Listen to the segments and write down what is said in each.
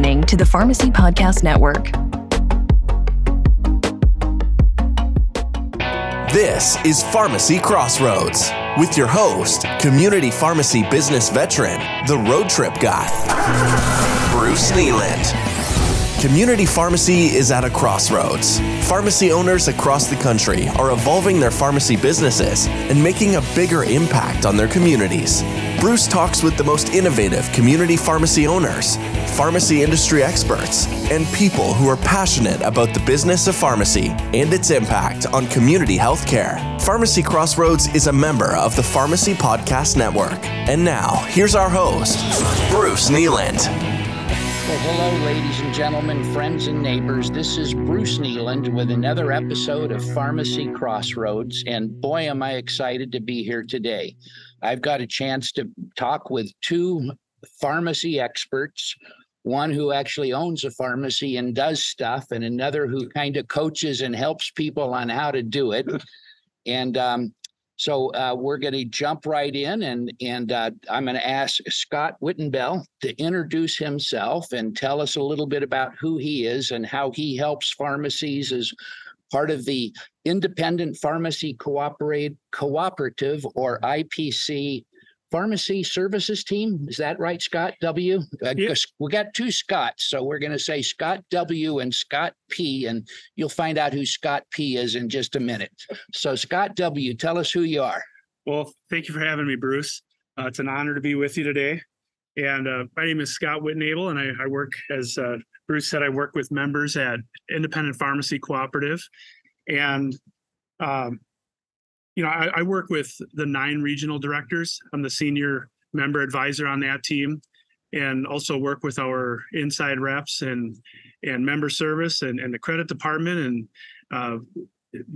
listening to the Pharmacy Podcast Network. This is Pharmacy Crossroads with your host, community pharmacy business veteran, the road trip guy, Bruce Kneeland. Community pharmacy is at a crossroads. Pharmacy owners across the country are evolving their pharmacy businesses and making a bigger impact on their communities. Bruce talks with the most innovative community pharmacy owners, pharmacy industry experts, and people who are passionate about the business of pharmacy and its impact on community healthcare. Pharmacy Crossroads is a member of the Pharmacy Podcast Network. And now, here's our host, Bruce Kneeland. Well, hello, ladies and gentlemen, friends and neighbors. This is Bruce Kneeland with another episode of Pharmacy Crossroads. And boy, am I excited to be here today. I've got a chance to talk with two pharmacy experts one who actually owns a pharmacy and does stuff, and another who kind of coaches and helps people on how to do it. And um, so uh, we're going to jump right in, and and uh, I'm going to ask Scott Wittnebel to introduce himself and tell us a little bit about who he is and how he helps pharmacies as part of the Independent Pharmacy Cooperate Cooperative or IPC Pharmacy Services Team. Is that right, Scott W? Uh, Yeah. We got two Scotts, so we're going to say Scott W and Scott P, and you'll find out who Scott P is in just a minute. So, Scott W, tell us who you are. Well, thank you for having me, Bruce. Uh, it's an honor to be with you today. And uh, my name is Scott Wittnebel, and I, I work, as uh, Bruce said, I work with members at Independent Pharmacy Cooperative. And, um, you know, I, I work with the nine regional directors. I'm the senior member advisor on that team and also work with our inside reps and and member service and, and the credit department and uh,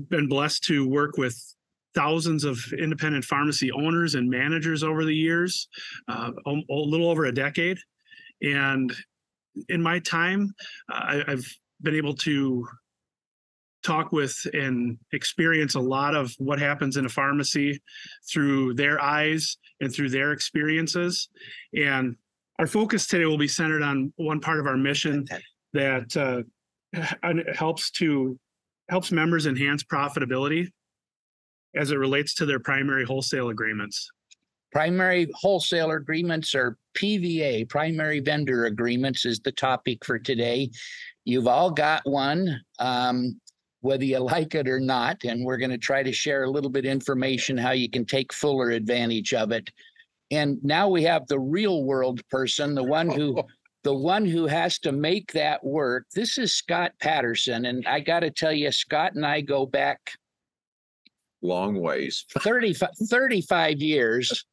been blessed to work with thousands of independent pharmacy owners and managers over the years, uh, a, a little over a decade. And in my time, I, I've been able to talk with and experience a lot of what happens in a pharmacy through their eyes and through their experiences. And our focus today will be centered on one part of our mission that uh, helps to helps members enhance profitability as it relates to their primary wholesale agreements. Primary wholesaler agreements or PVA, primary vendor agreements, is the topic for today. You've all got one, um, whether you like it or not, and we're going to try to share a little bit information how you can take fuller advantage of it. And now we have the real world person, the one who the one who has to make that work. This is Scott Patterson, and I got to tell you, Scott and I go back long ways. 35, 35 years.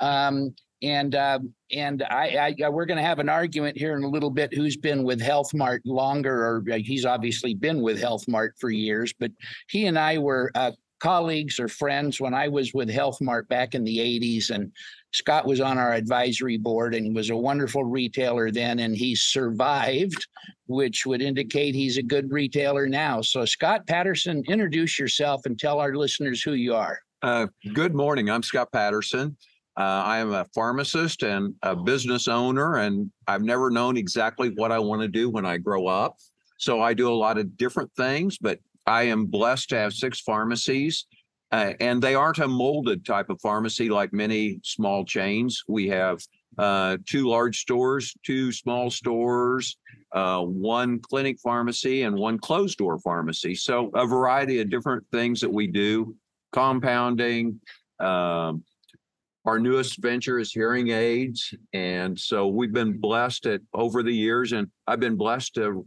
Um, and um, and I, I we're going to have an argument here in a little bit who's been with Health Mart longer, or uh, he's obviously been with Health Mart for years. But he and I were uh, colleagues or friends when I was with Health Mart back in the 80s, and Scott was on our advisory board and was a wonderful retailer then, and he survived, which would indicate he's a good retailer now. So, Scott Patterson, introduce yourself and tell our listeners who you are. Uh, good morning. I'm Scott Patterson. Uh, I am a pharmacist and a business owner, and I've never known exactly what I want to do when I grow up. So I do a lot of different things, but I am blessed to have six pharmacies. Uh, and they aren't a molded type of pharmacy like many small chains. We have uh, two large stores, two small stores, uh, one clinic pharmacy, and one closed door pharmacy. So a variety of different things that we do, compounding. Um, our newest venture is hearing aids, and so we've been blessed at over the years, and I've been blessed to.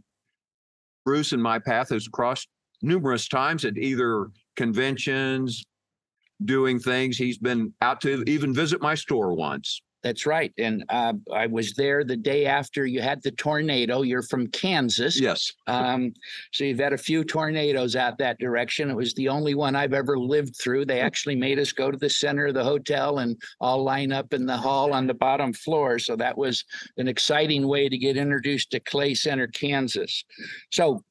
Bruce and my path has crossed numerous times at either conventions, doing things. He's been out to even visit my store once. That's right. And uh, I was there the day after you had the tornado. You're from Kansas. Yes. Um, so you've had a few tornadoes out that direction. It was the only one I've ever lived through. They actually made us go to the center of the hotel and all line up in the hall on the bottom floor. So that was an exciting way to get introduced to Clay Center, Kansas. So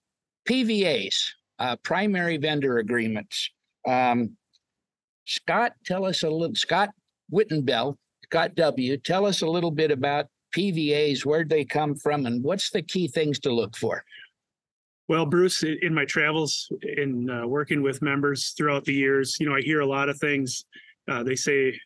PVAs, uh, primary vendor agreements. Um, Scott, tell us a little, Scott Wittnebel, Scott W., tell us a little bit about PVAs, where'd they come from, and what's the key things to look for? Well, Bruce, in my travels in uh, working with members throughout the years, you know, I hear a lot of things. Uh, they say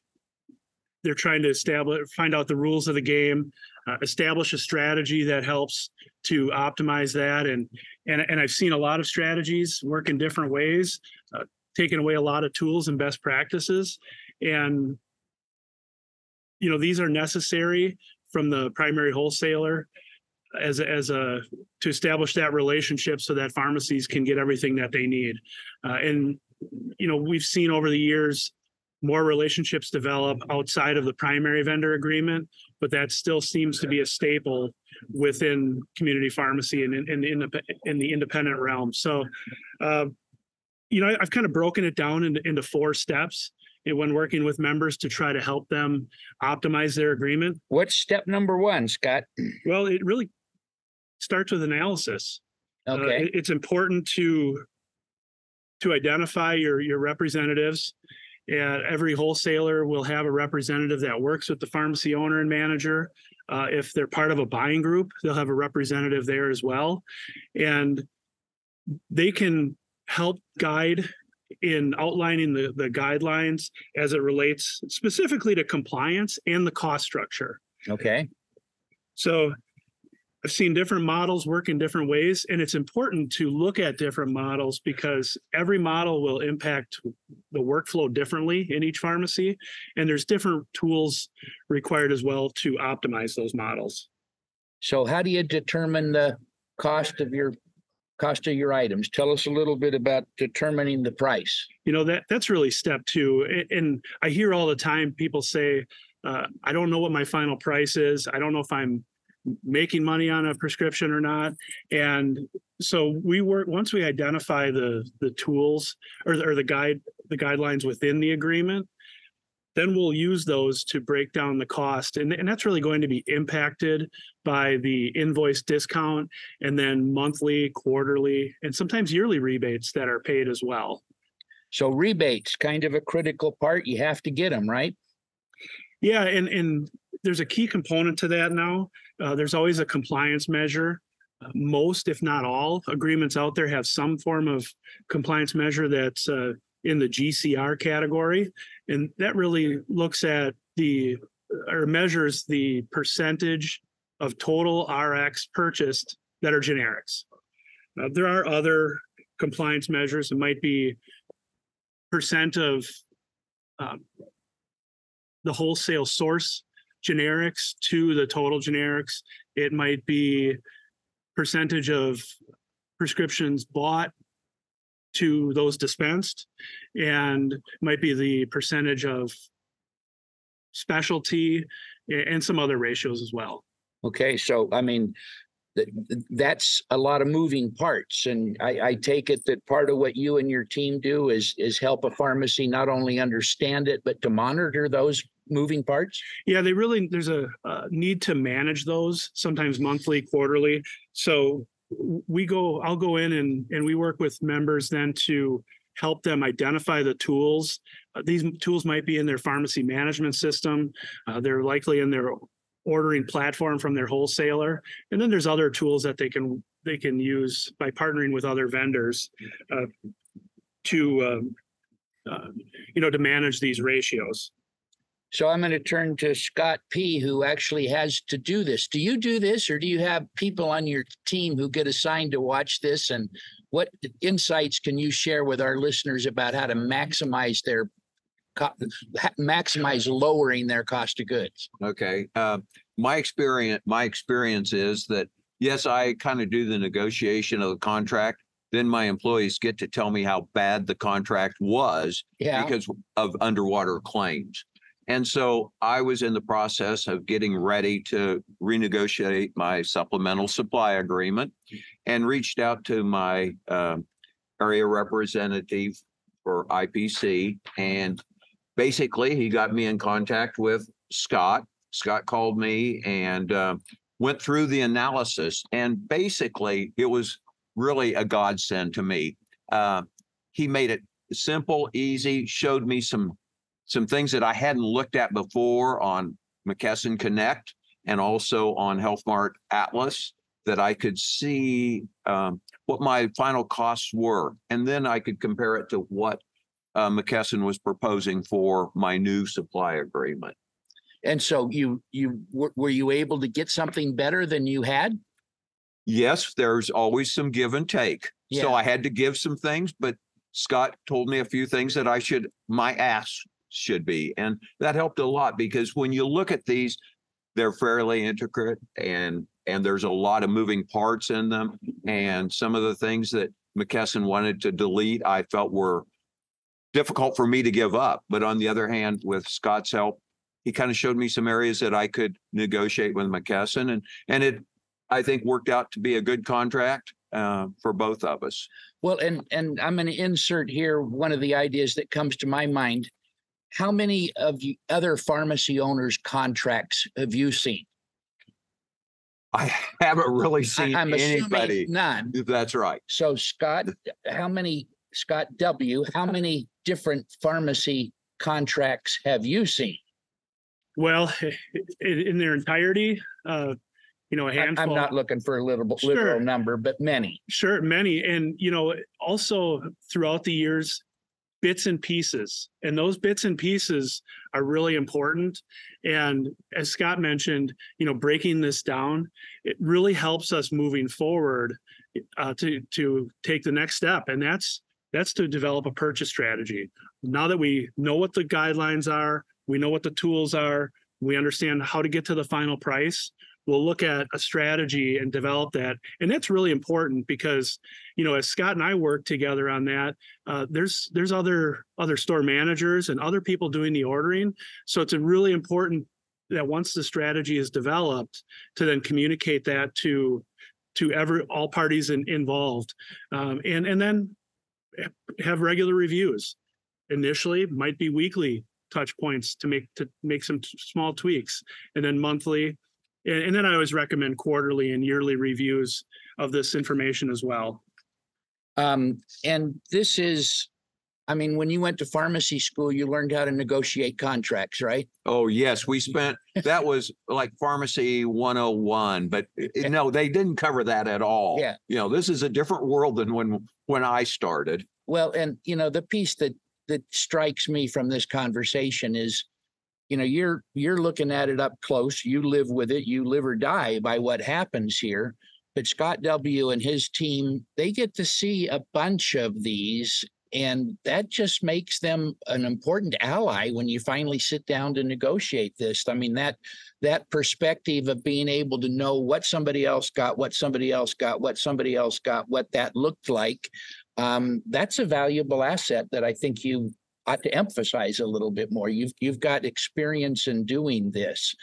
they're trying to establish, find out the rules of the game, uh, establish a strategy that helps to optimize that. And and and I've seen a lot of strategies work in different ways, uh, taking away a lot of tools and best practices. And you know, these are necessary from the primary wholesaler as a, as a to establish that relationship so that pharmacies can get everything that they need. Uh, and you know, we've seen over the years more relationships develop outside of the primary vendor agreement, but that still seems to be a staple within community pharmacy and in, in, the in the independent realm. So, uh, you know, I- I've kind of broken it down into, into four steps when working with members to try to help them optimize their agreement. What's step number one, Scott? Well, it really starts with analysis. Uh, Okay, it- it's important to to identify your your representatives. And every wholesaler will have a representative that works with the pharmacy owner and manager. Uh, if they're part of a buying group, they'll have a representative there as well. And they can help guide in outlining the, the guidelines as it relates specifically to compliance and the cost structure. okay, So I've seen different models work in different ways, and it's important to look at different models because every model will impact the workflow differently in each pharmacy. And there's different tools required as well to optimize those models. so how do you determine the cost of your, cost of your items? Tell us a little bit about determining the price. You know, that that's really step two. And I hear all the time people say, uh, I don't know what my final price is. I don't know if I'm making money on a prescription or not. And so we work once we identify the the tools or, the- or the guide the guidelines within the agreement, then we'll use those to break down the cost. And, and that's really going to be impacted by the invoice discount and then monthly, quarterly, and sometimes yearly rebates that are paid as well. So rebates, kind of a critical part. You have to get them, right? Yeah, and and there's a key component to that now. Uh, there's always a compliance measure. Uh, most, if not all, agreements out there have some form of compliance measure that's uh, in the GCR category, and that really looks at the or measures the percentage of total RX purchased that are generics. There are other compliance measures. It might be percent of um, the wholesale source generics to the total generics. It might be percentage of prescriptions bought to those dispensed and might be the percentage of specialty and some other ratios as well. Okay, so I mean, th- th- that's a lot of moving parts. And I, I take it that part of what you and your team do is, is help a pharmacy not only understand it, but to monitor those moving parts? Yeah, they really, there's a uh, need to manage those sometimes monthly, quarterly. So we go, I'll go in and, and we work with members then to help them identify the tools. Uh, These tools might be in their pharmacy management system. Uh, They're likely in their ordering platform from their wholesaler. And then there's other tools that they can, they can use by partnering with other vendors uh, to, um, uh, you know, to manage these ratios. So I'm going to turn to Scott P, who actually has to do this. Do you do this or do you have people on your team who get assigned to watch this? And what insights can you share with our listeners about how to maximize their maximize lowering their cost of goods? Okay. Uh, my experience, my experience is that yes, I kind of do the negotiation of the contract. Then my employees get to tell me how bad the contract was Yeah. because of underwater claims. And so I was in the process of getting ready to renegotiate my supplemental supply agreement and reached out to my um, area representative for IPC. And basically, he got me in contact with Scott. Scott called me and uh, went through the analysis. And basically, it was really a godsend to me. Uh, he made it simple, easy, showed me some some things that I hadn't looked at before on McKesson Connect. and also on HealthMart Atlas that I could see um, what my final costs were. And then I could compare it to what uh, McKesson was proposing for my new supply agreement. And so you, you, were, you able to get something better than you had? Yes, there's always some give and take. So I had to give some things, but Scott told me a few things that I should, my ask should be. And that helped a lot because when you look at these, they're fairly intricate and, and there's a lot of moving parts in them. And some of the things that McKesson wanted to delete, I felt were difficult for me to give up. But on the other hand, with Scott's help, he kind of showed me some areas that I could negotiate with McKesson and, and it, I think worked out to be a good contract uh, for both of us. Well, and, and I'm going to insert here one of the ideas that comes to my mind. How many of you other pharmacy owners' contracts have you seen? I haven't really seen I'm anybody. none. That's right. So Scott, how many, Scott W., how many different pharmacy contracts have you seen? Well, in, in their entirety, uh, you know, a I- handful. I'm not looking for a literal, Sure. literal number, but many. Sure, many. And, you know, also throughout the years, bits and pieces. And those bits and pieces are really important. And as Scott mentioned, you know, breaking this down, it really helps us moving forward uh, to to take the next step. And that's that's to develop a purchase strategy. Now that we know what the guidelines are, we know what the tools are, we understand how to get to the final price. We'll look at a strategy and develop that. And that's really important because you know, as Scott and I work together on that, uh, there's there's other other store managers and other people doing the ordering. So it's really important that once the strategy is developed, to then communicate that to to every all parties in, involved, um, and and then have regular reviews. Initially, might be weekly touch points to make to make some t- small tweaks, and then monthly, and, and then I always recommend quarterly and yearly reviews of this information as well. Um, and this is, I mean, when you went to pharmacy school, you learned how to negotiate contracts, right? Oh, yes, we spent, that was like pharmacy 101, but uh, no, they didn't cover that at all. Yeah. You know, this is a different world than when, when I started. Well, and you know, the piece that that strikes me from this conversation is, you know, you're you're looking at it up close. You live with it. You live or die by what happens here. But Scott W. and his team, they get to see a bunch of these, and that just makes them an important ally when you finally sit down to negotiate this. I mean that that perspective of being able to know what somebody else got, what somebody else got, what somebody else got, what that looked like um, that's a valuable asset that I think you ought to emphasize a little bit more. You've you've got experience in doing this.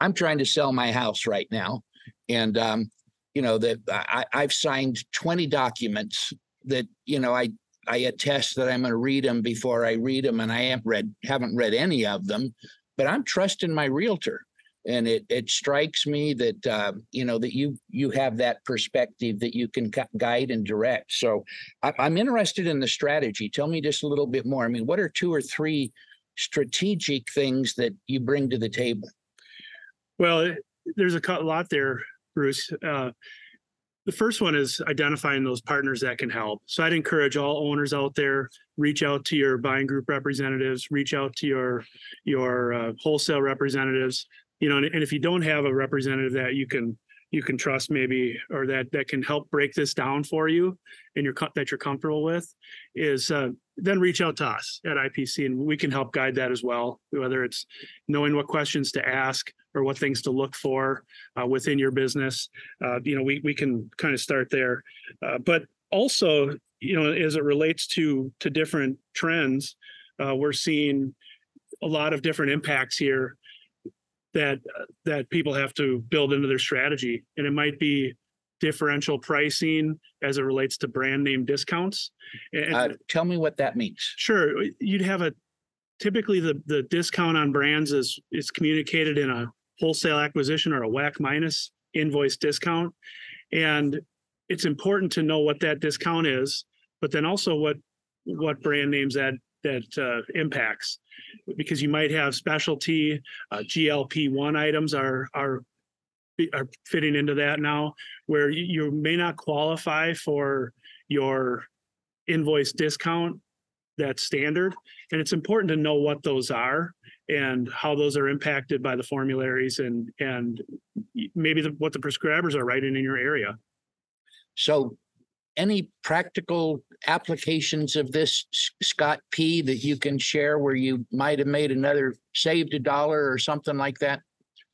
I'm trying to sell my house right now, and um, you know that I, I've signed 20 documents that you know I I attest that I'm going to read them before I read them, and I haven't read haven't read any of them, but I'm trusting my realtor and it it strikes me that uh, you know that you you have that perspective that you can gu- guide and direct. So I, I'm interested in the strategy. Tell me just a little bit more. I mean, what are two or three strategic things that you bring to the table? Well, there's a lot there, Bruce. Uh, the first one is identifying those partners that can help. So I'd encourage all owners out there, reach out to your buying group representatives, reach out to your your uh, wholesale representatives. You know, and, and if you don't have a representative that you can you can trust maybe or that that can help break this down for you and you're that you're comfortable with is uh, then reach out to us at IPC and we can help guide that as well whether it's knowing what questions to ask or what things to look for uh, within your business. Uh, you know we we can kind of start there. Uh, but also you know as it relates to to different trends uh, we're seeing a lot of different impacts here that that people have to build into their strategy. And it might be differential pricing as it relates to brand name discounts. And Uh, tell me what that means. sure. You'd have a typically the the discount on brands is is communicated in a wholesale acquisition or a whack minus invoice discount. And it's important to know what that discount is but then also what what brand names that that uh, impacts because you might have specialty uh, glp-1 items are are are fitting into that now, where you, may not qualify for your invoice discount that's standard. And it's important to know what those are and how those are impacted by the formularies and, and maybe the, what the prescribers are writing in your area. So any practical applications of this, Scott P, that you can share where you might have made another, saved a dollar or something like that?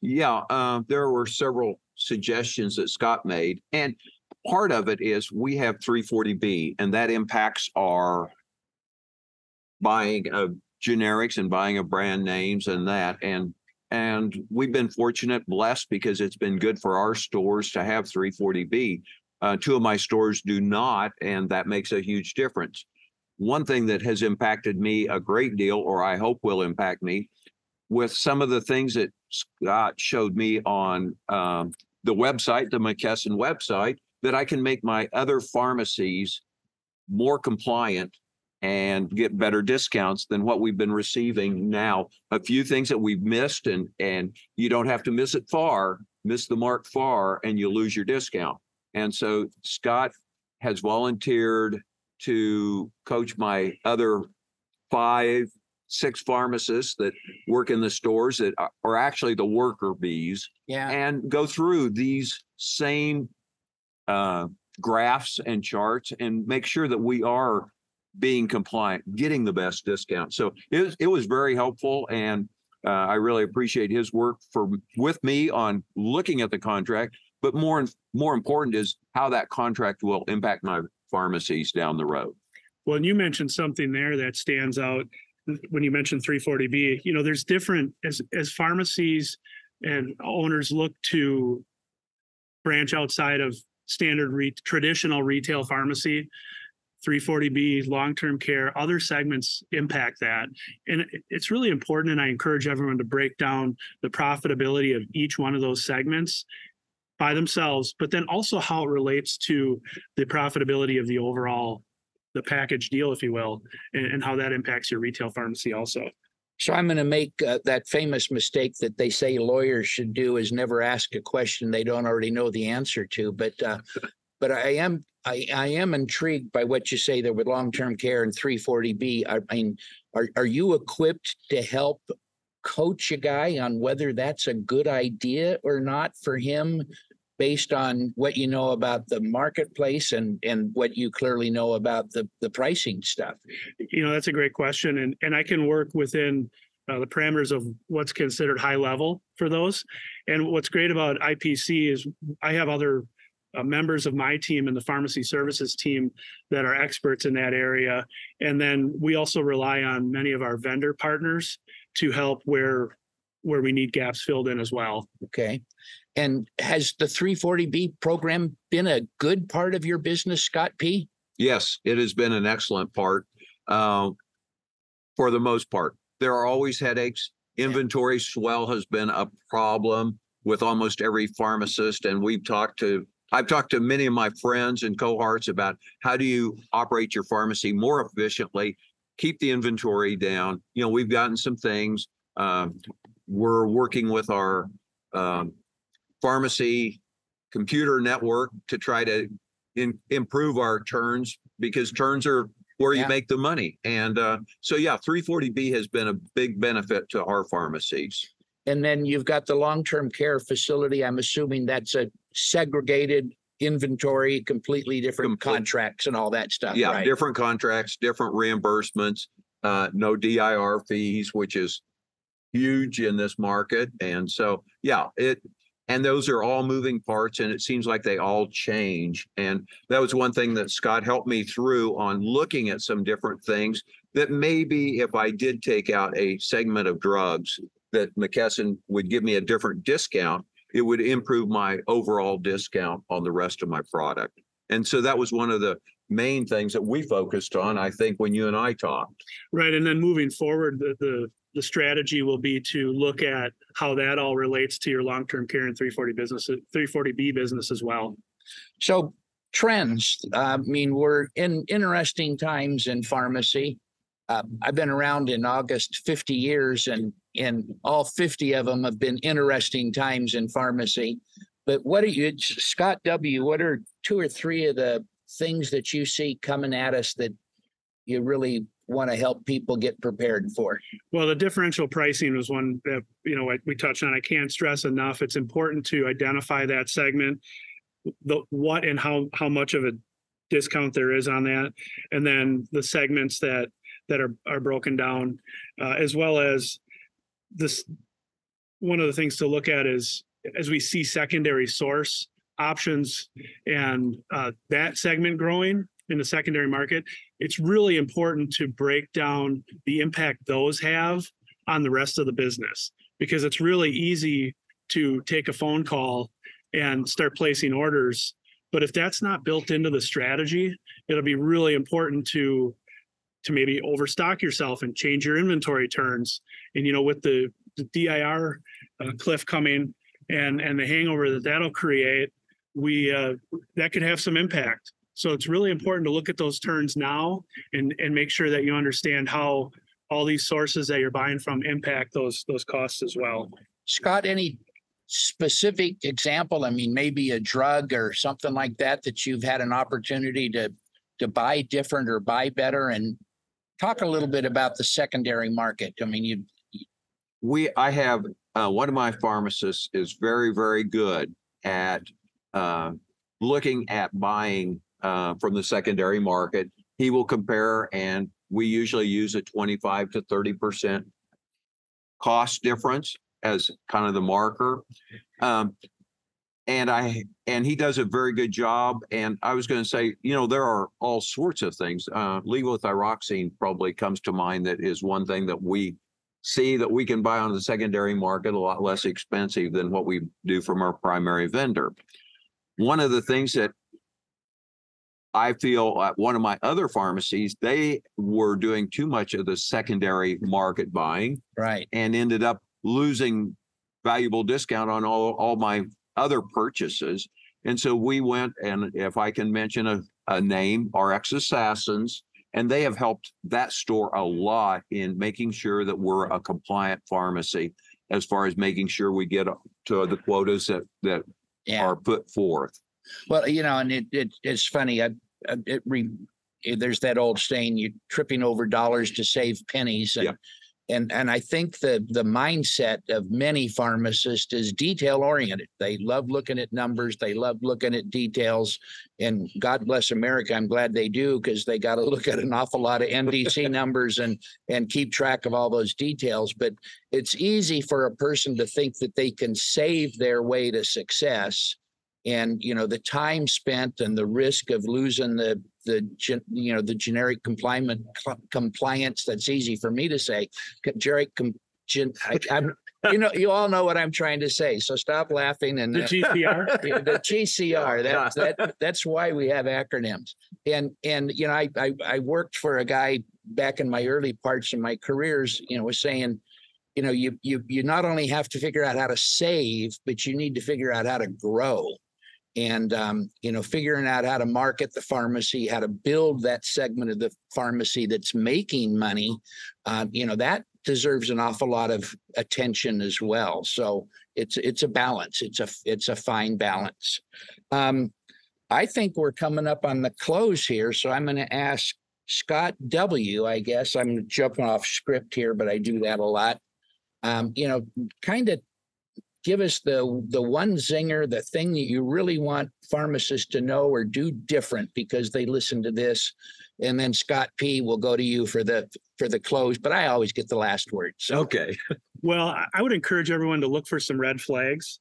Yeah, uh, there were several suggestions that Scott made, and part of it is we have three forty B, and that impacts our buying of generics and buying of brand names and that, and and we've been fortunate, blessed, because it's been good for our stores to have three forty B. Uh, two of my stores do not, and that makes a huge difference. One thing that has impacted me a great deal, or I hope will impact me, with some of the things that Scott showed me on um, the website, the McKesson website, that I can make my other pharmacies more compliant and get better discounts than what we've been receiving now. A few things that we've missed and and you don't have to miss it far, miss the mark far, and you lose your discount. And so Scott has volunteered to coach my other five, six pharmacists that work in the stores that are- actually the worker bees Yeah, and go through these same uh, graphs and charts and make sure that we are being compliant, getting the best discount. So it was, it was very helpful and uh, I really appreciate his work for with me on looking at the contract. But more and more important is how that contract will impact my pharmacies down the road. Well, and you mentioned something there that stands out when you mentioned three forty B. You know, there's different as as pharmacies and owners look to branch outside of standard re- traditional retail pharmacy. 340B, long-term care, other segments impact that. And it's really important, and I encourage everyone to break down the profitability of each one of those segments by themselves, but then also how it relates to the profitability of the overall the package deal, if you will, and, and how that impacts your retail pharmacy also. so I'm going to make uh, that famous mistake that they say lawyers should do is never ask a question they don't already know the answer to. But uh, but I am I, I am intrigued by what you say there with long-term care and 340B. I mean, are are you equipped to help coach a guy on whether that's a good idea or not for him based on what you know about the marketplace and and what you clearly know about the the pricing stuff? You know, that's a great question, and and I can work within uh, the parameters of what's considered high level for those. And what's great about IPC is I have other uh, members of my team and the pharmacy services team that are experts in that area, and then we also rely on many of our vendor partners to help where where we need gaps filled in as well. Okay. And has the 340B program been a good part of your business, Scott P? Yes, it has been an excellent part. Uh, for the most part, there are always headaches. Inventory swell has been a problem with almost every pharmacist, and we've talked to. I've talked to many of my friends and cohorts about how do you operate your pharmacy more efficiently, keep the inventory down. You know, we've gotten some things. Um, we're working with our um, pharmacy computer network to try to in, improve our turns because turns are where you make the money. And uh, so, yeah, 340B has been a big benefit to our pharmacies. And then you've got the long-term care facility. I'm assuming that's a segregated inventory, completely different Complete- contracts and all that stuff, Yeah, right? different contracts, different reimbursements, uh, no DIR fees, which is huge in this market. And so, yeah, it, and those are all moving parts and it seems like they all change. And that was one thing that Scott helped me through on looking at some different things that maybe if I did take out a segment of drugs, that McKesson would give me a different discount, it would improve my overall discount on the rest of my product. And so that was one of the main things that we focused on, I think, when you and I talked. Right, and then moving forward, the, the, the strategy will be to look at how that all relates to your long-term care and three forty business, three forty B business as well. So trends, I mean, we're in interesting times in pharmacy. Uh, I've been around in August 50 years and and all 50 of them have been interesting times in pharmacy. But what are you, Scott W., what are two or three of the things that you see coming at us that you really want to help people get prepared for? Well, the differential pricing was one that, you know, we touched on. I can't stress enough. It's important to identify that segment, the what and how, how much of a discount there is on that. And then the segments that, that are, are broken down, uh, as well as this. One of the things to look at is as we see secondary source options and, uh, that segment growing in the secondary market, it's really important to break down the impact those have on the rest of the business because it's really easy to take a phone call and start placing orders. But if that's not built into the strategy, it'll be really important to to maybe overstock yourself and change your inventory turns. And you know, with the, the DIR uh, cliff coming and and the hangover that that'll create, we uh, that could have some impact. So it's really important to look at those turns now and and make sure that you understand how all these sources that you're buying from impact those those costs as well. Scott, any specific example? I mean, maybe a drug or something like that that you've had an opportunity to to buy different or buy better and talk a little bit about the secondary market. I mean, you We, I have, uh, one of my pharmacists is very, very good at, uh, looking at buying, uh, from the secondary market. He will compare and we usually use a twenty-five to thirty percent cost difference as kind of the marker. Um, and I, and he does a very good job. And I was going to say, you know, there are all sorts of things. Uh, levothyroxine probably comes to mind that is one thing that we see that we can buy on the secondary market a lot less expensive than what we do from our primary vendor. One of the things that I feel at one of my other pharmacies, they were doing too much of the secondary market buying right. and ended up losing valuable discount on all, all my other purchases. And so we went and if I can mention a, a name, RX Assassins, and they have helped that store a lot in making sure that we're a compliant pharmacy as far as making sure we get uh, to the quotas that, that Yeah. are put forth. Well, you know, and it, it it's funny. I, it re, there's that old saying: you're tripping over dollars to save pennies." And Yeah. And and I think the the mindset of many pharmacists is detail oriented. They love looking at numbers. They love looking at details. And God bless America. I'm glad they do because they got to look at an awful lot of NDC numbers and and keep track of all those details. But it's easy for a person to think that they can save their way to success and you know the time spent and the risk of losing the the you know the generic compliant compliance that's easy for me to say generic gen- I, I'm, you know you all know what i'm trying to say so stop laughing and The uh, GPR. the GCR. That, that that's why we have acronyms. And and you know, I, I I worked for a guy back in my early parts of my careers. You know, was saying, you know, you you you not only have to figure out how to save, but you need to figure out how to grow. And um, you know, figuring out how to market the pharmacy, how to build that segment of the pharmacy that's making money, uh, you know, that deserves an awful lot of attention as well. So it's it's a balance. It's a it's a fine balance. Um, I think we're coming up on the close here, so I'm going to ask Scott W. I guess I'm jumping off script here, but I do that a lot. Um, you know, kind of give us the the one zinger, the thing that you really want pharmacists to know or do different because they listen to this, and then Scott P. will go to you for the for the close. But I always get the last word. So Okay. Well, I- I would encourage everyone to look for some red flags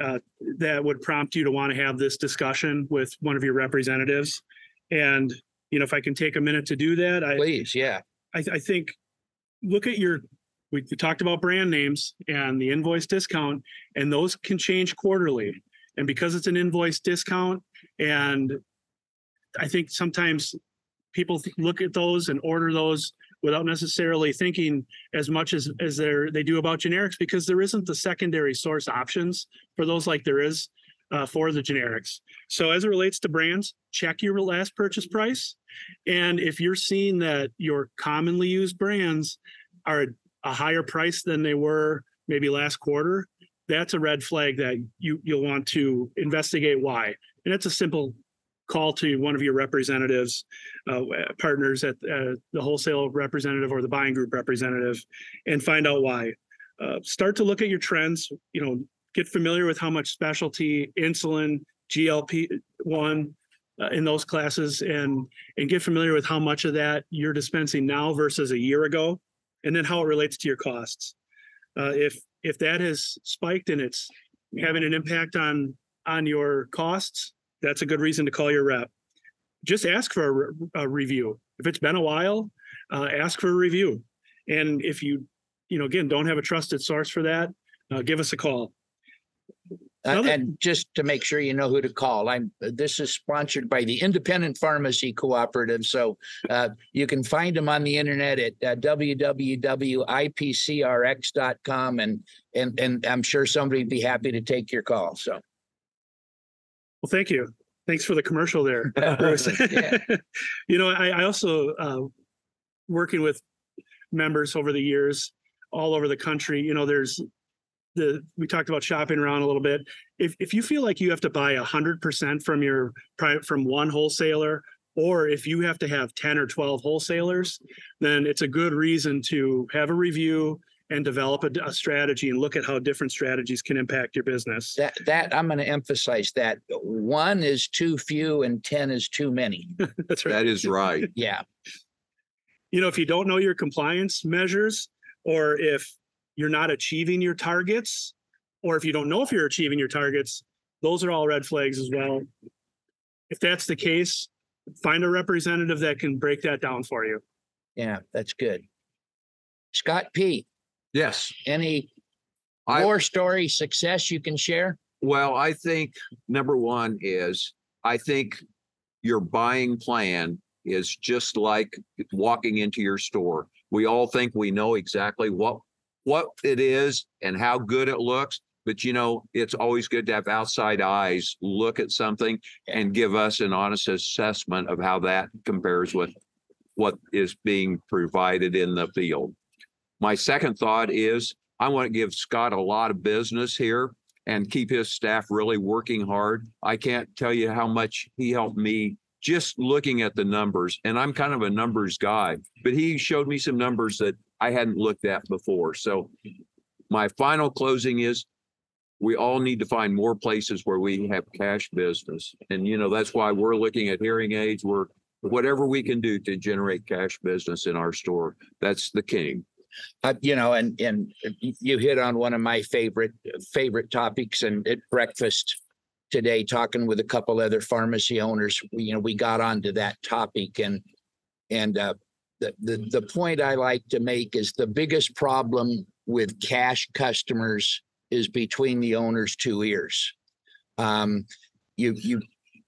uh, that would prompt you to want to have this discussion with one of your representatives. And, you know, if I can take a minute to do that, I, please, yeah, I, I think, look at your, we talked about brand names and the invoice discount, and those can change quarterly. And because it's an invoice discount, and I think sometimes people th- look at those and order those without necessarily thinking as much as as they do about generics because there isn't the secondary source options for those like there is uh, for the generics. So as it relates to brands, check your last purchase price, and if you're seeing that your commonly used brands are a higher price than they were maybe last quarter, that's a red flag that you you'll want to investigate why. And it's a simple call to one of your representatives, uh, partners at uh, the wholesale representative or the buying group representative, and find out why. Uh, start to look at your trends. You know, get familiar with how much specialty, insulin, GLP one uh, in those classes, and and get familiar with how much of that you're dispensing now versus a year ago, and then how it relates to your costs. Uh, if if that has spiked and it's having an impact on on your costs, that's a good reason to call your rep. Just ask for a, re- a review. If it's been a while, uh, ask for a review. And if you, you know, again, don't have a trusted source for that, uh, give us a call. Uh, and just to make sure you know who to call, I'm. This is sponsored by the Independent Pharmacy Cooperative, so uh, you can find them on the internet at uh, www.ipcrx.com, and and and I'm sure somebody'd be happy to take your call. So Well, thank you. Thanks for the commercial there, Bruce. You know, I, I also uh, working with members over the years all over the country. You know, there's the we talked about shopping around a little bit. If if you feel like you have to buy a hundred percent from your private from one wholesaler, or if you have to have ten or twelve wholesalers, then it's a good reason to have a review and develop a, a strategy and look at how different strategies can impact your business. that that I'm going to emphasize that one is too few and ten is too many. That's right. That is right. Yeah, you know, if you don't know your compliance measures, or if you're not achieving your targets, or if you don't know if you're achieving your targets, those are all red flags as well. If that's the case, find a representative that can break that down for you. yeah, that's good. Scott P. Yes. Any I- war story success you can share? Well, I think number one is I think your buying plan is just like walking into your store. We all think we know exactly what what it is and how good it looks, but you know, it's always good to have outside eyes look at something and give us an honest assessment of how that compares with what is being provided in the field. My second thought is I want to give Scott a lot of business here and keep his staff really working hard. I can't tell you how much he helped me just looking at the numbers. And I'm kind of a numbers guy, but he showed me some numbers that I hadn't looked at before. So my final closing is we all need to find more places where we have cash business. And you know, that's why we're looking at hearing aids. We're whatever we can do to generate cash business in our store. That's the king. Uh, you know, and and you hit on one of my favorite favorite topics. And at breakfast today, talking with a couple other pharmacy owners, you know, we got onto that topic, and and uh, the the the point I like to make is the biggest problem with cash customers is between the owner's two ears. Um, you you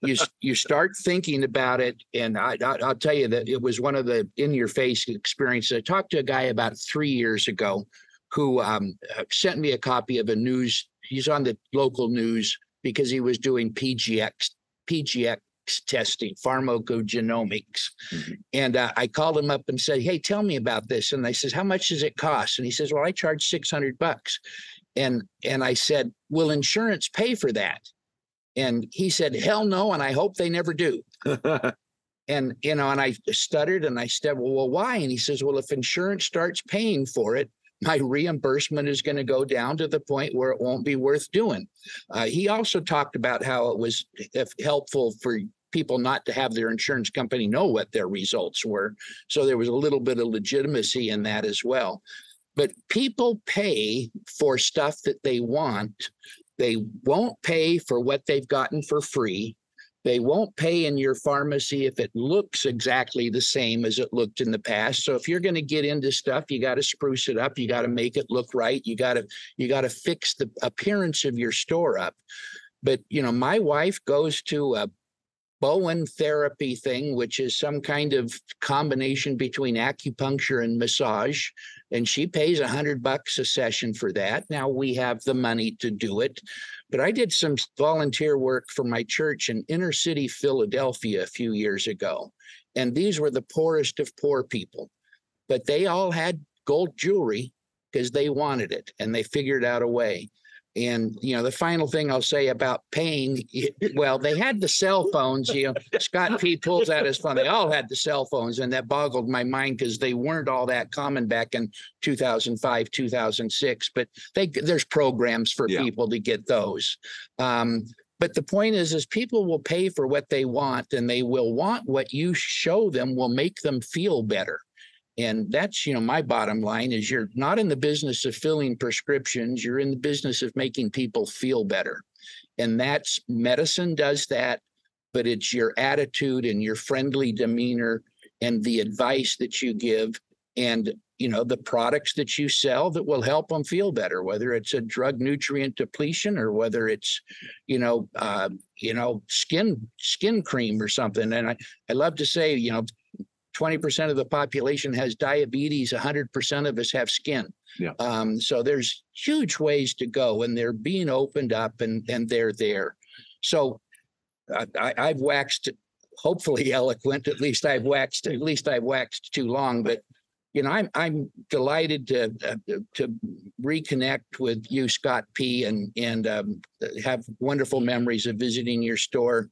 you you start thinking about it, and I, I I'll tell you that it was one of the in your face experiences. I talked to a guy about three years ago who um, uh, sent me a copy of a news. He's on the local news because he was doing PGX PGX testing, pharmacogenomics, Mhm. and uh, I called him up and said, "Hey, tell me about this." And I says, "How much does it cost?" And he says, "Well, I charge six hundred bucks." And and I said, "Will insurance pay for that?" And he said, "Hell no," and I hope they never do. And you know, and I stuttered and I said, "Well, well, why?" And he says, "Well, if insurance starts paying for it, my reimbursement is going to go down to the point where it won't be worth doing." Uh, he also talked about how it was helpful for people not to have their insurance company know what their results were, so there was a little bit of legitimacy in that as well. But people pay for stuff that they want. They won't pay for what they've gotten for free. They won't pay in your pharmacy if it looks exactly the same as it looked in the past. So if you're going to get into stuff, you got to spruce it up. You got to make it look right. You got to you got to fix the appearance of your store up. But you know, my wife goes to a Bowen therapy thing, which is some kind of combination between acupuncture and massage, and she pays a hundred bucks a session for that. Now we have the money to do it. But I did some volunteer work for my church in inner city Philadelphia a few years ago. And these were the poorest of poor people, but they all had gold jewelry because they wanted it and they figured out a way. And you know, the final thing I'll say about pain, well, they had the cell phones. You know, Scott P pulls out his phone. They all had the cell phones, and that boggled my mind because they weren't all that common back in 2005, 2006. But they there's programs for Yeah. people to get those. Um, but the point is, is people will pay for what they want, and they will want what you show them will make them feel better. And that's, you know, my bottom line is you're not in the business of filling prescriptions, you're in the business of making people feel better. And that's medicine does that, but it's your attitude and your friendly demeanor and the advice that you give and you know the products that you sell that will help them feel better whether it's a drug nutrient depletion or whether it's you know uh, you know skin skin cream or something and i i love to say you know 20% of the population has diabetes 100% of us have skin. Yeah. um, so there's huge ways to go and they're being opened up and and they're there. So I, I, I've waxed hopefully eloquent at least i've waxed at least i've waxed too long but you know i'm i'm delighted to uh, to reconnect with you scott p and and um, have wonderful memories of visiting your store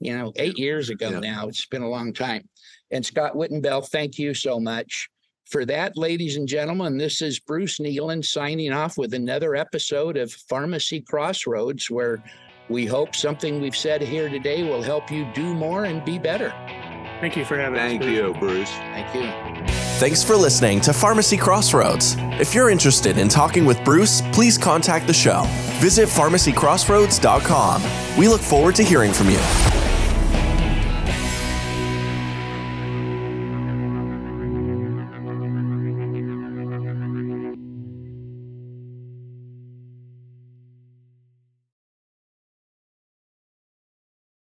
you know eight years ago Yeah. now. It's been a long time and scott Wittnebel thank you so much for that ladies and gentlemen this is bruce Kneeland signing off with another episode of pharmacy crossroads where we hope something we've said here today will help you do more and be better Thank you for having us. Thank you, Bruce. thank you Thanks for listening to Pharmacy Crossroads. If you're interested in talking with Bruce, please contact the show. Visit pharmacycrossroads.com. We look forward to hearing from you.